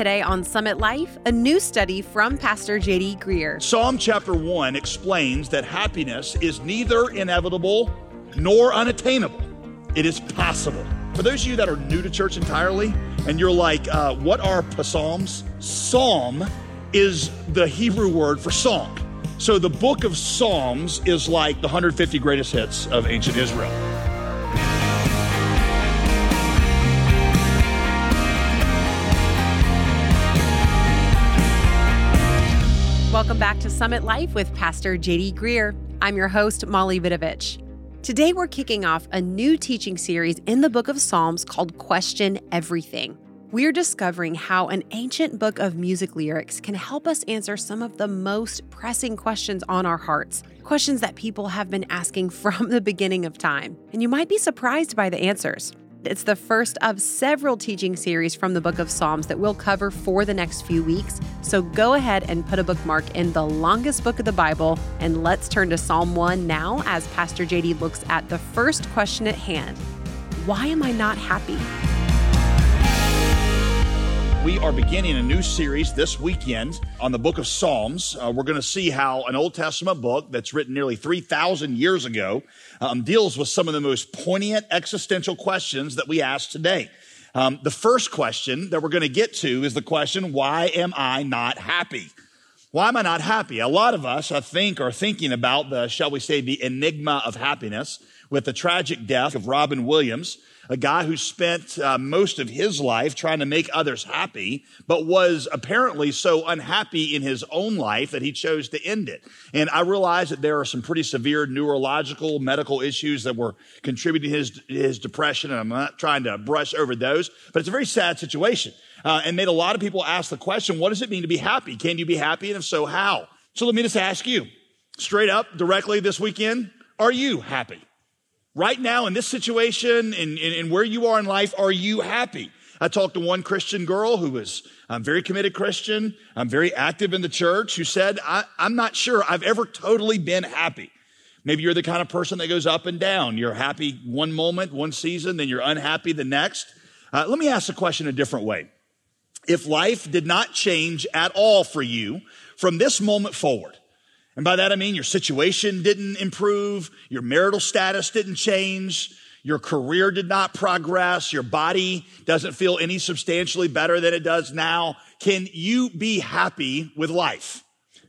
Today on Summit Life, a new study from Pastor JD Greear. Psalm chapter 1 explains that happiness is neither inevitable nor unattainable, it is possible. For those of you that are new to church entirely and you're like, uh, what are psalms? Psalm is the Hebrew word for song. So the book of Psalms is like the 150 greatest hits of ancient Israel. Welcome back to Summit Life with Pastor JD Greear. I'm your host, Molly Vidovich. Today, we're kicking off a new teaching series in the book of Psalms called Question Everything. We're discovering how an ancient book of music lyrics can help us answer some of the most pressing questions on our hearts, questions that people have been asking from the beginning of time. And you might be surprised by the answers. It's the first of several teaching series from the book of Psalms that we'll cover for the next few weeks. So go ahead and put a bookmark in the longest book of the Bible, and let's turn to Psalm 1 now as Pastor JD looks at the first question at hand Why am I not happy? We are beginning a new series this weekend on the book of Psalms. Uh, we're going to see how an Old Testament book that's written nearly 3,000 years ago um, deals with some of the most poignant existential questions that we ask today. Um, the first question that we're going to get to is the question, why am I not happy? Why am I not happy? A lot of us, I think, are thinking about the, shall we say, the enigma of happiness with the tragic death of Robin Williams a guy who spent uh, most of his life trying to make others happy, but was apparently so unhappy in his own life that he chose to end it. And I realize that there are some pretty severe neurological medical issues that were contributing to his, his depression, and I'm not trying to brush over those, but it's a very sad situation. Uh, and made a lot of people ask the question, what does it mean to be happy? Can you be happy? And if so, how? So let me just ask you straight up, directly this weekend, are you happy? Right now, in this situation, in, where you are in life, are you happy? I talked to one Christian girl who was a very committed Christian, I'm very active in the church, who said, I'm not sure I've ever totally been happy. Maybe you're the kind of person that goes up and down. You're happy one moment, one season, then you're unhappy the next. Uh, let me ask the question a different way. If life did not change at all for you from this moment forward, and by that I mean your situation didn't improve, your marital status didn't change, your career did not progress, your body doesn't feel any substantially better than it does now. Can you be happy with life?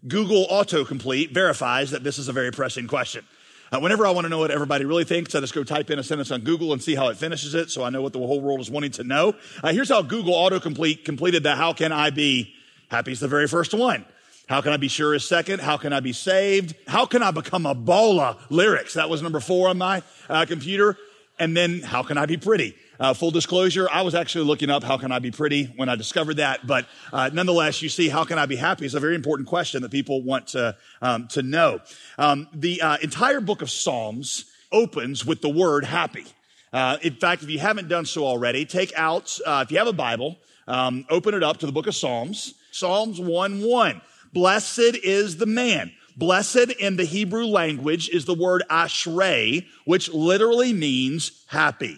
Google autocomplete verifies that this is a very pressing question. Uh, whenever I want to know what everybody really thinks, I just go type in a sentence on Google and see how it finishes it so I know what the whole world is wanting to know. Uh, here's how Google autocomplete completed the how can I be happy is the very first one. How can I be sure is second? How can I be saved? How can I become a bola lyrics? That was number four on my uh, computer. And then how can I be pretty? Uh, full disclosure, I was actually looking up how can I be pretty when I discovered that. But uh, nonetheless, you see, how can I be happy is a very important question that people want to um, to know. Um, the uh, entire book of Psalms opens with the word happy. Uh, in fact, if you haven't done so already, take out uh, if you have a Bible, um, open it up to the book of Psalms, Psalms one one. Blessed is the man. Blessed in the Hebrew language is the word ashrei, which literally means happy.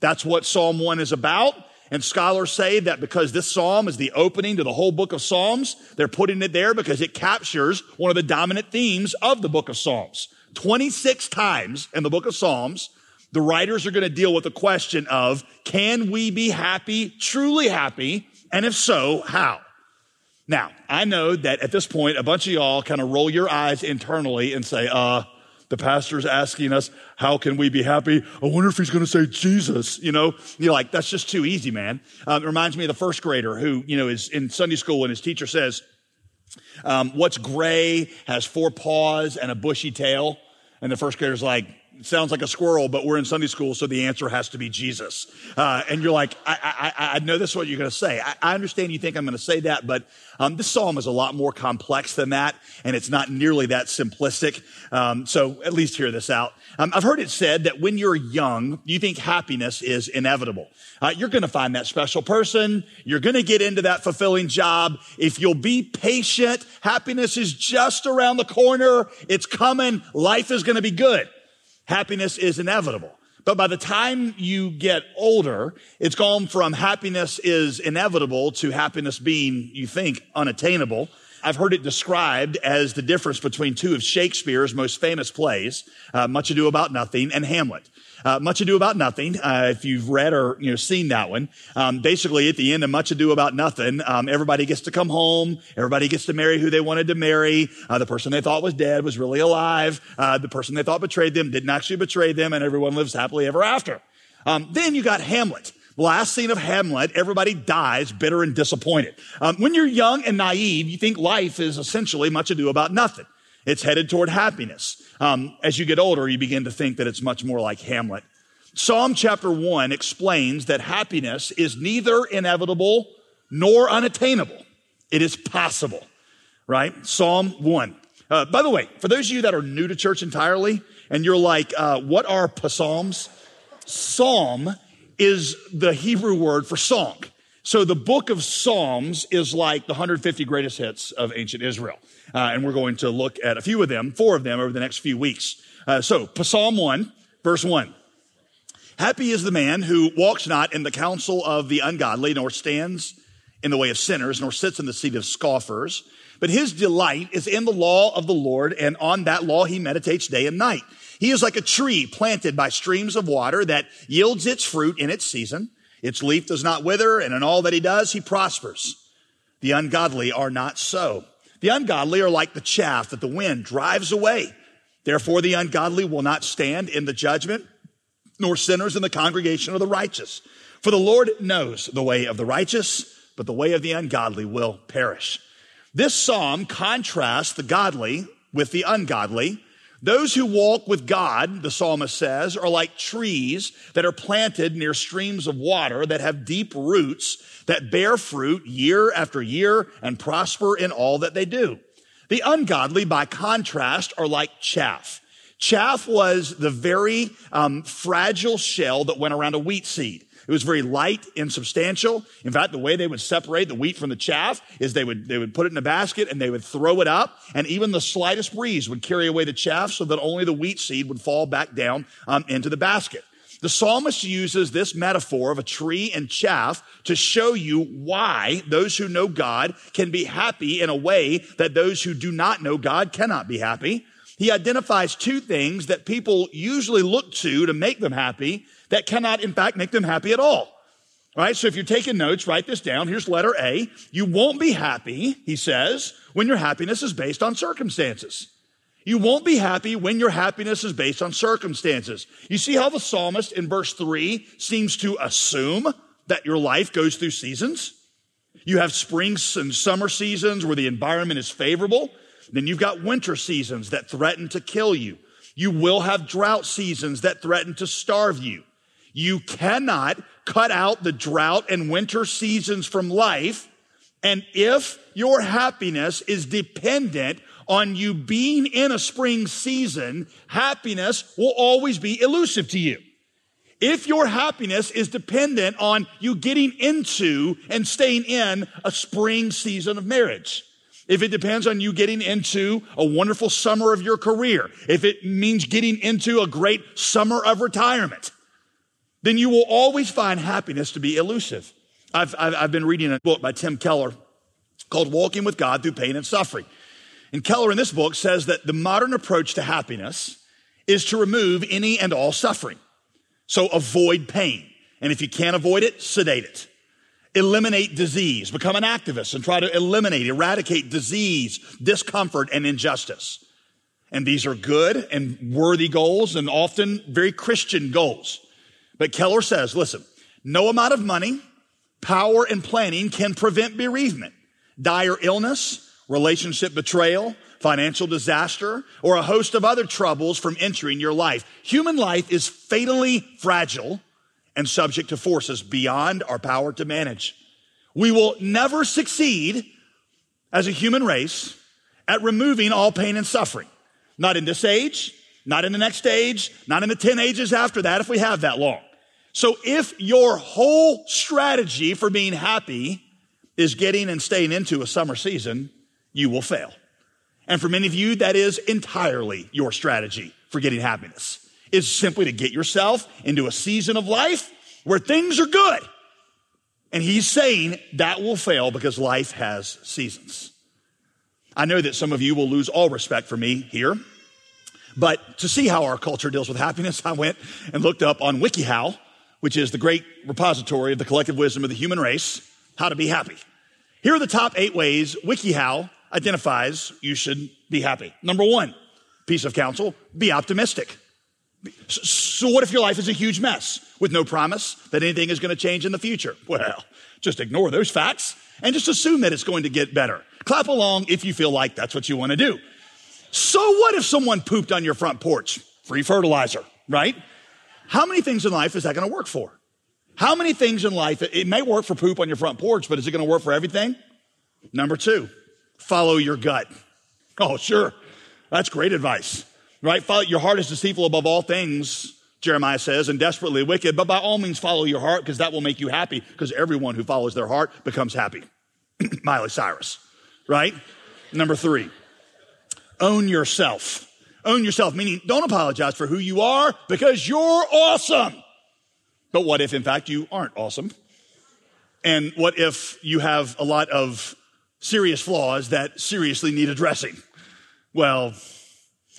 That's what Psalm 1 is about. And scholars say that because this psalm is the opening to the whole book of Psalms, they're putting it there because it captures one of the dominant themes of the book of Psalms. 26 times in the book of Psalms, the writers are going to deal with the question of, can we be happy, truly happy? And if so, how? Now, I know that at this point, a bunch of y'all kind of roll your eyes internally and say, uh, the pastor's asking us, how can we be happy? I wonder if he's going to say Jesus. You know, you're like, that's just too easy, man. Um, it reminds me of the first grader who, you know, is in Sunday school and his teacher says, um, what's gray, has four paws and a bushy tail? And the first grader's like, sounds like a squirrel, but we're in Sunday school, so the answer has to be Jesus. Uh, and you're like, I, I, I know this is what you're going to say. I, I, understand you think I'm going to say that, but um, this psalm is a lot more complex than that, and it's not nearly that simplistic. Um, so at least hear this out. Um, I've heard it said that when you're young, you think happiness is inevitable. Uh, you're going to find that special person. You're going to get into that fulfilling job. If you'll be patient, happiness is just around the corner. It's coming. Life is going to be good. Happiness is inevitable. But by the time you get older, it's gone from happiness is inevitable to happiness being, you think, unattainable. I've heard it described as the difference between two of Shakespeare's most famous plays, uh, Much Ado About Nothing and Hamlet. Uh, Much Ado About Nothing, uh, if you've read or you know seen that one, um, basically at the end of Much Ado About Nothing, um, everybody gets to come home, everybody gets to marry who they wanted to marry. Uh, the person they thought was dead was really alive. Uh, the person they thought betrayed them didn't actually betray them, and everyone lives happily ever after. Um, then you got Hamlet. Last scene of Hamlet, everybody dies bitter and disappointed. Um, when you're young and naive, you think life is essentially much ado about nothing. It's headed toward happiness. Um, as you get older, you begin to think that it's much more like Hamlet. Psalm chapter one explains that happiness is neither inevitable nor unattainable. It is possible, right? Psalm one. Uh, by the way, for those of you that are new to church entirely, and you're like, uh, what are psalms? Psalm is the Hebrew word for song. So the book of Psalms is like the 150 greatest hits of ancient Israel. Uh, and we're going to look at a few of them, four of them over the next few weeks. Uh, so Psalm 1, verse 1. Happy is the man who walks not in the counsel of the ungodly, nor stands in the way of sinners, nor sits in the seat of scoffers. But his delight is in the law of the Lord, and on that law he meditates day and night. He is like a tree planted by streams of water that yields its fruit in its season. Its leaf does not wither, and in all that he does, he prospers. The ungodly are not so. The ungodly are like the chaff that the wind drives away. Therefore, the ungodly will not stand in the judgment, nor sinners in the congregation of the righteous. For the Lord knows the way of the righteous, but the way of the ungodly will perish. This psalm contrasts the godly with the ungodly those who walk with God, the psalmist says, are like trees that are planted near streams of water that have deep roots that bear fruit year after year and prosper in all that they do. The ungodly, by contrast, are like chaff. Chaff was the very um, fragile shell that went around a wheat seed. It was very light, and substantial. In fact, the way they would separate the wheat from the chaff is they would, they would put it in a basket and they would throw it up and even the slightest breeze would carry away the chaff so that only the wheat seed would fall back down um, into the basket. The psalmist uses this metaphor of a tree and chaff to show you why those who know God can be happy in a way that those who do not know God cannot be happy. He identifies two things that people usually look to to make them happy that cannot, in fact, make them happy at all. Right, so if you're taking notes, write this down. Here's letter A. You won't be happy, he says, when your happiness is based on circumstances. You won't be happy when your happiness is based on circumstances. You see how the psalmist in verse three seems to assume that your life goes through seasons? You have spring and summer seasons where the environment is favorable. Then you've got winter seasons that threaten to kill you. You will have drought seasons that threaten to starve you. You cannot cut out the drought and winter seasons from life. And if your happiness is dependent on you being in a spring season, happiness will always be elusive to you. If your happiness is dependent on you getting into and staying in a spring season of marriage, if it depends on you getting into a wonderful summer of your career, if it means getting into a great summer of retirement, then you will always find happiness to be elusive. I've, I've, I've, been reading a book by Tim Keller called Walking with God Through Pain and Suffering. And Keller in this book says that the modern approach to happiness is to remove any and all suffering. So avoid pain. And if you can't avoid it, sedate it. Eliminate disease. Become an activist and try to eliminate, eradicate disease, discomfort, and injustice. And these are good and worthy goals and often very Christian goals. But Keller says, listen, no amount of money, power, and planning can prevent bereavement, dire illness, relationship betrayal, financial disaster, or a host of other troubles from entering your life. Human life is fatally fragile and subject to forces beyond our power to manage. We will never succeed as a human race at removing all pain and suffering. Not in this age, not in the next age, not in the 10 ages after that, if we have that long. So if your whole strategy for being happy is getting and staying into a summer season, you will fail. And for many of you, that is entirely your strategy for getting happiness. is simply to get yourself into a season of life where things are good. And he's saying that will fail because life has seasons. I know that some of you will lose all respect for me here, but to see how our culture deals with happiness, I went and looked up on WikiHow, which is the great repository of the collective wisdom of the human race, how to be happy. Here are the top eight ways WikiHow identifies you should be happy. Number one, piece of counsel, be optimistic. So, what if your life is a huge mess with no promise that anything is going to change in the future? Well, just ignore those facts and just assume that it's going to get better. Clap along if you feel like that's what you want to do. So, what if someone pooped on your front porch? Free fertilizer, right? How many things in life is that going to work for? How many things in life, it may work for poop on your front porch, but is it going to work for everything? Number two, follow your gut. Oh, sure. That's great advice right? Follow, your heart is deceitful above all things, Jeremiah says, and desperately wicked, but by all means follow your heart because that will make you happy because everyone who follows their heart becomes happy. Miley Cyrus, right? Number three, own yourself. Own yourself, meaning don't apologize for who you are because you're awesome. But what if, in fact, you aren't awesome? And what if you have a lot of serious flaws that seriously need addressing? Well,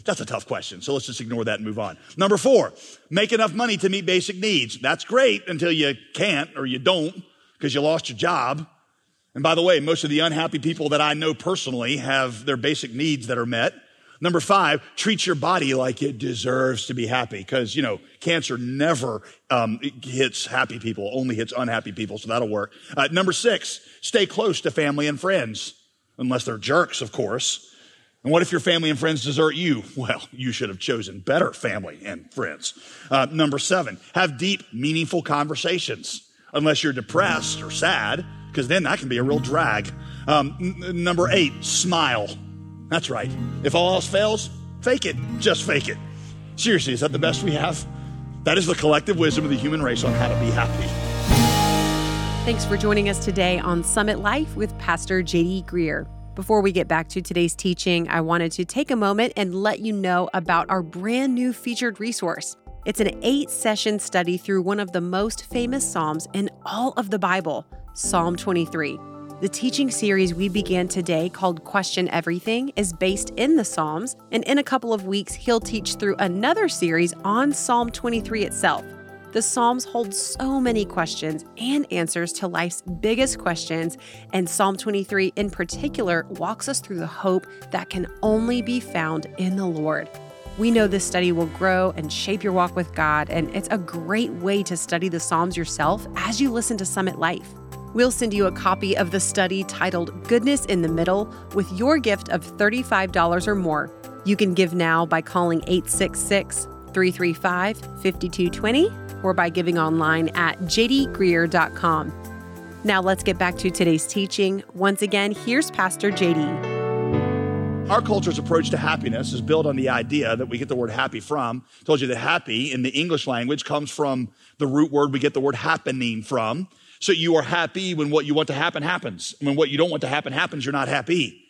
that's a tough question. So let's just ignore that and move on. Number four, make enough money to meet basic needs. That's great until you can't or you don't because you lost your job. And by the way, most of the unhappy people that I know personally have their basic needs that are met. Number five, treat your body like it deserves to be happy because, you know, cancer never um, hits happy people, only hits unhappy people, so that'll work. Uh, number six, stay close to family and friends, unless they're jerks, of course. And what if your family and friends desert you? Well, you should have chosen better family and friends. Uh, number seven, have deep, meaningful conversations, unless you're depressed or sad, because then that can be a real drag. Um, n- number eight, smile. That's right. If all else fails, fake it. Just fake it. Seriously, is that the best we have? That is the collective wisdom of the human race on how to be happy. Thanks for joining us today on Summit Life with Pastor JD Greear. Before we get back to today's teaching, I wanted to take a moment and let you know about our brand new featured resource. It's an eight session study through one of the most famous Psalms in all of the Bible, Psalm 23. The teaching series we began today, called Question Everything, is based in the Psalms, and in a couple of weeks, he'll teach through another series on Psalm 23 itself. The Psalms hold so many questions and answers to life's biggest questions, and Psalm 23 in particular walks us through the hope that can only be found in the Lord. We know this study will grow and shape your walk with God, and it's a great way to study the Psalms yourself as you listen to Summit Life. We'll send you a copy of the study titled Goodness in the Middle with your gift of $35 or more. You can give now by calling 866 335 5220 or by giving online at jdgreear.com. Now let's get back to today's teaching. Once again, here's Pastor JD. Our culture's approach to happiness is built on the idea that we get the word happy from. I told you that happy in the English language comes from the root word we get the word happening from. So you are happy when what you want to happen happens. When what you don't want to happen happens, you're not happy.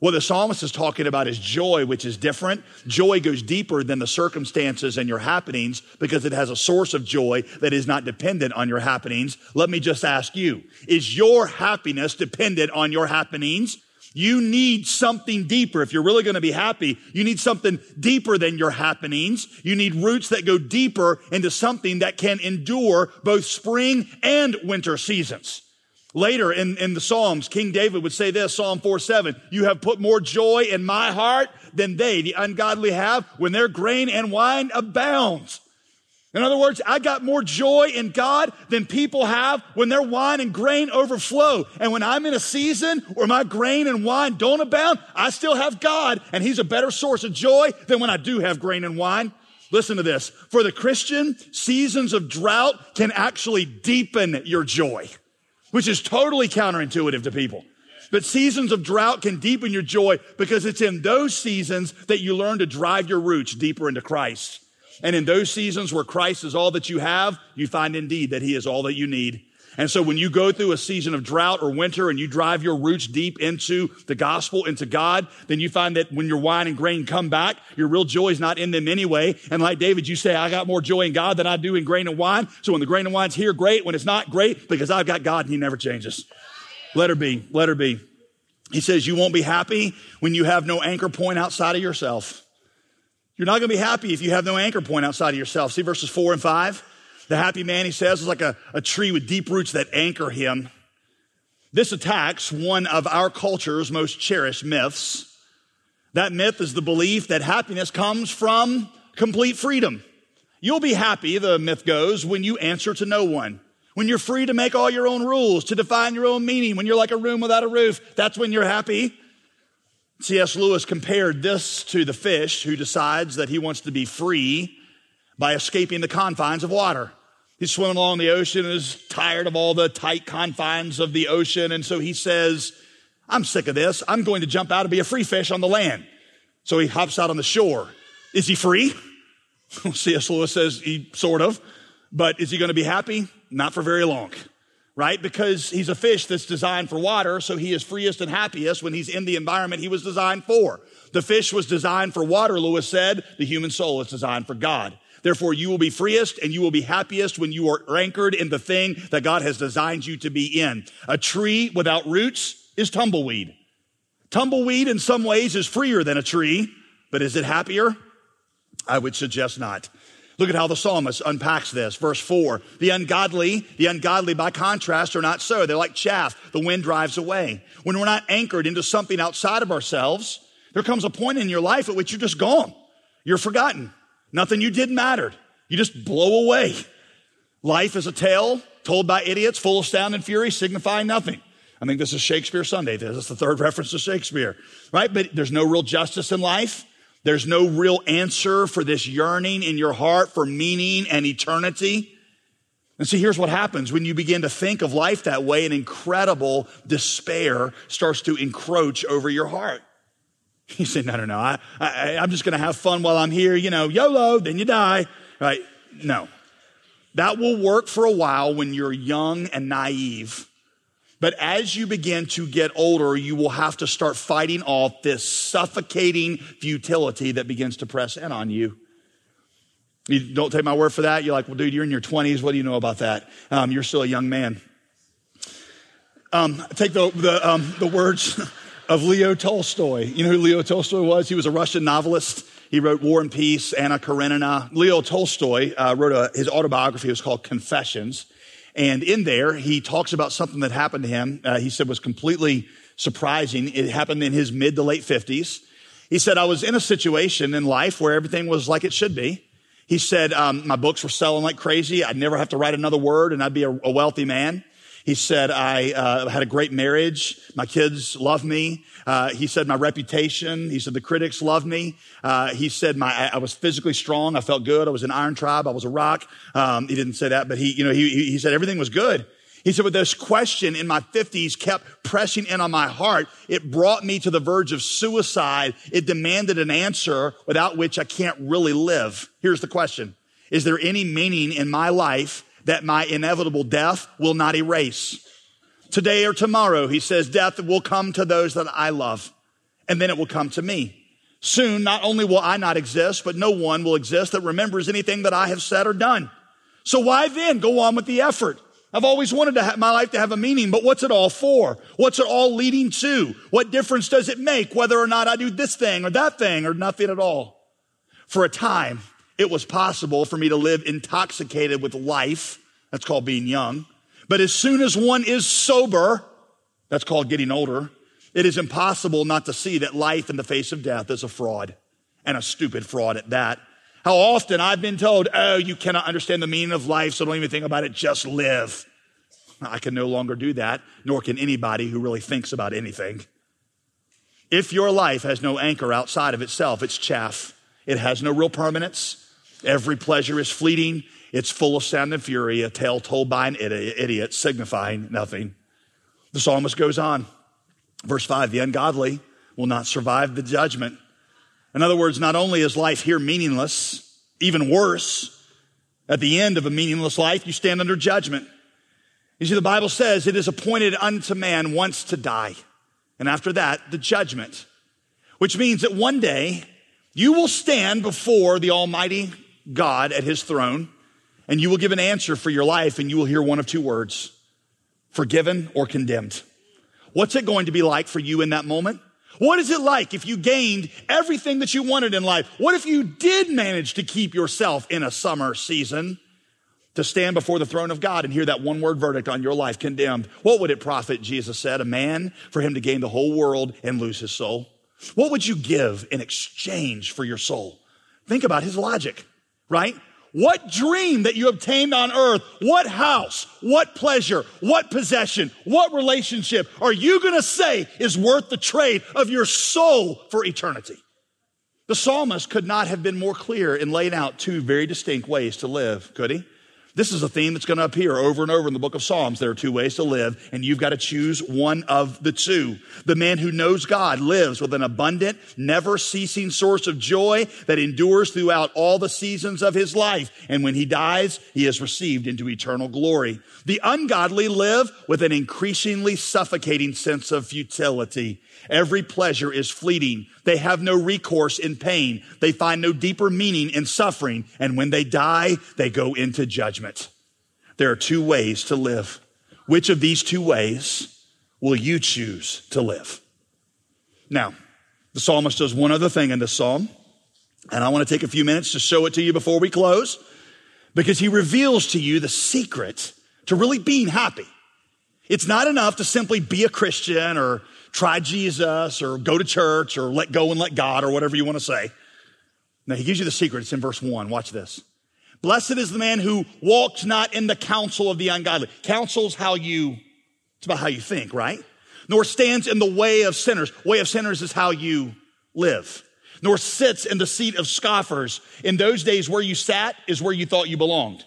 What the psalmist is talking about is joy, which is different. Joy goes deeper than the circumstances and your happenings because it has a source of joy that is not dependent on your happenings. Let me just ask you, is your happiness dependent on your happenings? You need something deeper. If you're really going to be happy, you need something deeper than your happenings. You need roots that go deeper into something that can endure both spring and winter seasons. Later in, in the Psalms, King David would say this, Psalm 4 7, you have put more joy in my heart than they, the ungodly, have when their grain and wine abounds. In other words, I got more joy in God than people have when their wine and grain overflow. And when I'm in a season where my grain and wine don't abound, I still have God, and He's a better source of joy than when I do have grain and wine. Listen to this. For the Christian, seasons of drought can actually deepen your joy which is totally counterintuitive to people. But seasons of drought can deepen your joy because it's in those seasons that you learn to drive your roots deeper into Christ. And in those seasons where Christ is all that you have, you find indeed that he is all that you need. And so when you go through a season of drought or winter and you drive your roots deep into the gospel, into God, then you find that when your wine and grain come back, your real joy is not in them anyway. And like David, you say, I got more joy in God than I do in grain and wine. So when the grain and wine's here, great. When it's not, great, because I've got God and he never changes. Let her be. Let her be. He says, you won't be happy when you have no anchor point outside of yourself. You're not going to be happy if you have no anchor point outside of yourself. See verses four and five? The happy man, he says, is like a, a tree with deep roots that anchor him. This attacks one of our culture's most cherished myths. That myth is the belief that happiness comes from complete freedom. You'll be happy, the myth goes, when you answer to no one. When you're free to make all your own rules, to define your own meaning, when you're like a room without a roof, that's when you're happy. C.S. Lewis compared this to the fish who decides that he wants to be free by escaping the confines of water. He's swimming along the ocean and is tired of all the tight confines of the ocean. And so he says, I'm sick of this. I'm going to jump out and be a free fish on the land. So he hops out on the shore. Is he free? C.S. Lewis says he sort of, but is he going to be happy? Not for very long, right? Because he's a fish that's designed for water. So he is freest and happiest when he's in the environment he was designed for. The fish was designed for water, Lewis said. The human soul is designed for God. Therefore, you will be freest and you will be happiest when you are anchored in the thing that God has designed you to be in. A tree without roots is tumbleweed. Tumbleweed in some ways is freer than a tree, but is it happier? I would suggest not. Look at how the psalmist unpacks this. Verse four. The ungodly, the ungodly by contrast are not so. They're like chaff. The wind drives away. When we're not anchored into something outside of ourselves, there comes a point in your life at which you're just gone. You're forgotten. Nothing you did mattered. You just blow away. Life is a tale told by idiots, full of sound and fury, signifying nothing. I think this is Shakespeare Sunday. This is the third reference to Shakespeare, right? But there's no real justice in life. There's no real answer for this yearning in your heart for meaning and eternity. And see, here's what happens when you begin to think of life that way, an incredible despair starts to encroach over your heart. He said, no, no, no. I, I, I'm just going to have fun while I'm here. You know, YOLO, then you die. Right? No. That will work for a while when you're young and naive. But as you begin to get older, you will have to start fighting off this suffocating futility that begins to press in on you. You don't take my word for that. You're like, well, dude, you're in your 20s. What do you know about that? Um, you're still a young man. Um, take the, the, um, the words of Leo Tolstoy. You know who Leo Tolstoy was? He was a Russian novelist. He wrote War and Peace, Anna Karenina. Leo Tolstoy uh, wrote a, his autobiography. It was called Confessions. And in there, he talks about something that happened to him. Uh, he said was completely surprising. It happened in his mid to late 50s. He said, I was in a situation in life where everything was like it should be. He said, um, my books were selling like crazy. I'd never have to write another word and I'd be a, a wealthy man. He said, I uh, had a great marriage. My kids love me. Uh, he said, my reputation. He said, the critics love me. Uh, he said, my, I was physically strong. I felt good. I was an iron tribe. I was a rock. Um, he didn't say that, but he, you know, he, he said everything was good. He said, but this question in my fifties kept pressing in on my heart. It brought me to the verge of suicide. It demanded an answer without which I can't really live. Here's the question. Is there any meaning in my life that my inevitable death will not erase. Today or tomorrow, he says, death will come to those that I love, and then it will come to me. Soon, not only will I not exist, but no one will exist that remembers anything that I have said or done. So why then go on with the effort? I've always wanted have my life to have a meaning, but what's it all for? What's it all leading to? What difference does it make whether or not I do this thing or that thing or nothing at all? For a time, it was possible for me to live intoxicated with life. That's called being young. But as soon as one is sober, that's called getting older, it is impossible not to see that life in the face of death is a fraud and a stupid fraud at that. How often I've been told, oh, you cannot understand the meaning of life, so don't even think about it, just live. I can no longer do that, nor can anybody who really thinks about anything. If your life has no anchor outside of itself, it's chaff. It has no real permanence. Every pleasure is fleeting. It's full of sound and fury, a tale told by an idiot, signifying nothing. The psalmist goes on. Verse 5 The ungodly will not survive the judgment. In other words, not only is life here meaningless, even worse, at the end of a meaningless life, you stand under judgment. You see, the Bible says it is appointed unto man once to die. And after that, the judgment, which means that one day you will stand before the Almighty God at his throne and you will give an answer for your life and you will hear one of two words forgiven or condemned. What's it going to be like for you in that moment? What is it like if you gained everything that you wanted in life? What if you did manage to keep yourself in a summer season to stand before the throne of God and hear that one word verdict on your life condemned? What would it profit, Jesus said, a man for him to gain the whole world and lose his soul? What would you give in exchange for your soul? Think about his logic, right? What dream that you obtained on earth, what house, what pleasure, what possession, what relationship are you going to say is worth the trade of your soul for eternity? The psalmist could not have been more clear in laying out two very distinct ways to live, could he? This is a theme that's going to appear over and over in the book of Psalms. There are two ways to live, and you've got to choose one of the two. The man who knows God lives with an abundant, never ceasing source of joy that endures throughout all the seasons of his life. And when he dies, he is received into eternal glory. The ungodly live with an increasingly suffocating sense of futility. Every pleasure is fleeting. They have no recourse in pain. They find no deeper meaning in suffering. And when they die, they go into judgment. There are two ways to live. Which of these two ways will you choose to live? Now, the psalmist does one other thing in this psalm, and I want to take a few minutes to show it to you before we close, because he reveals to you the secret to really being happy. It's not enough to simply be a Christian or try Jesus or go to church or let go and let God or whatever you want to say. Now, he gives you the secret. It's in verse one. Watch this. Blessed is the man who walks not in the counsel of the ungodly. Counsel's how you, it's about how you think, right? Nor stands in the way of sinners. Way of sinners is how you live. Nor sits in the seat of scoffers. In those days, where you sat is where you thought you belonged.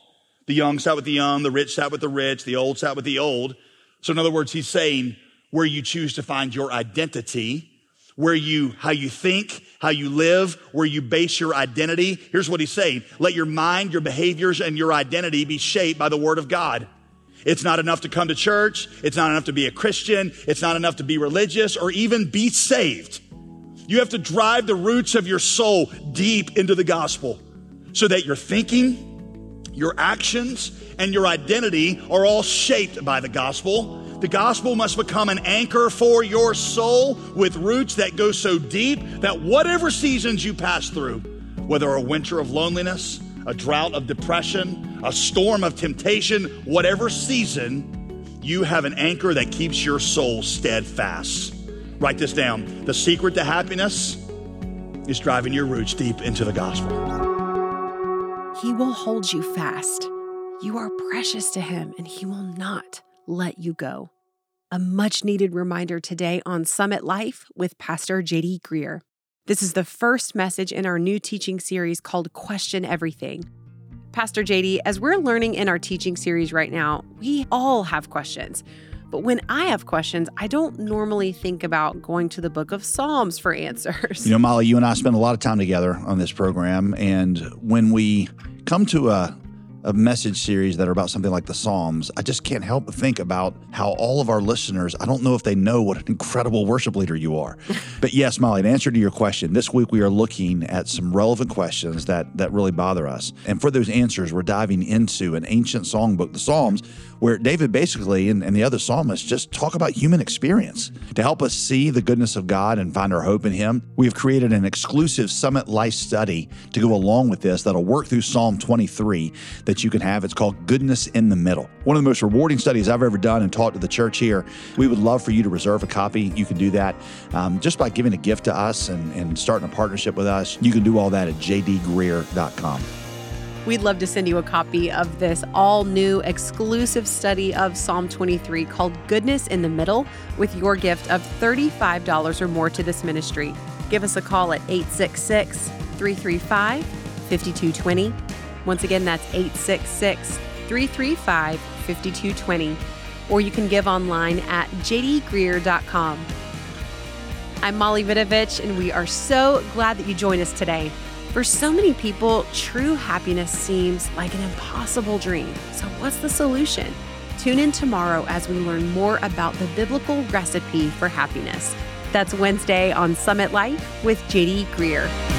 The young sat with the young, the rich sat with the rich, the old sat with the old. So in other words, he's saying, where you choose to find your identity, where you, how you think, how you live, where you base your identity. Here's what he's saying. Let your mind, your behaviors, and your identity be shaped by the word of God. It's not enough to come to church. It's not enough to be a Christian. It's not enough to be religious or even be saved. You have to drive the roots of your soul deep into the gospel so that your thinking, your actions, and your identity are all shaped by the gospel the gospel must become an anchor for your soul with roots that go so deep that whatever seasons you pass through, whether a winter of loneliness, a drought of depression, a storm of temptation, whatever season, you have an anchor that keeps your soul steadfast. Write this down. The secret to happiness is driving your roots deep into the gospel. He will hold you fast. You are precious to him, and he will not let you go. A much needed reminder today on Summit Life with Pastor JD Greear. This is the first message in our new teaching series called Question Everything. Pastor JD, as we're learning in our teaching series right now, we all have questions. But when I have questions, I don't normally think about going to the book of Psalms for answers. You know, Molly, you and I spend a lot of time together on this program. And when we come to a of message series that are about something like the Psalms, I just can't help but think about how all of our listeners, I don't know if they know what an incredible worship leader you are. but yes, Molly, in answer to your question, this week we are looking at some relevant questions that that really bother us. And for those answers, we're diving into an ancient songbook, the Psalms, where David basically and, and the other psalmists just talk about human experience. To help us see the goodness of God and find our hope in Him, we have created an exclusive Summit Life study to go along with this that'll work through Psalm 23 that you can have. It's called Goodness in the Middle. One of the most rewarding studies I've ever done and taught to the church here. We would love for you to reserve a copy. You can do that um, just by giving a gift to us and, and starting a partnership with us. You can do all that at jdgreear.com. We'd love to send you a copy of this all new exclusive study of Psalm 23 called Goodness in the Middle with your gift of $35 or more to this ministry. Give us a call at 866 335 5220. Once again, that's 866 335 5220. Or you can give online at jdgreear.com. I'm Molly Vidovich, and we are so glad that you joined us today. For so many people, true happiness seems like an impossible dream. So, what's the solution? Tune in tomorrow as we learn more about the biblical recipe for happiness. That's Wednesday on Summit Life with JD Greear.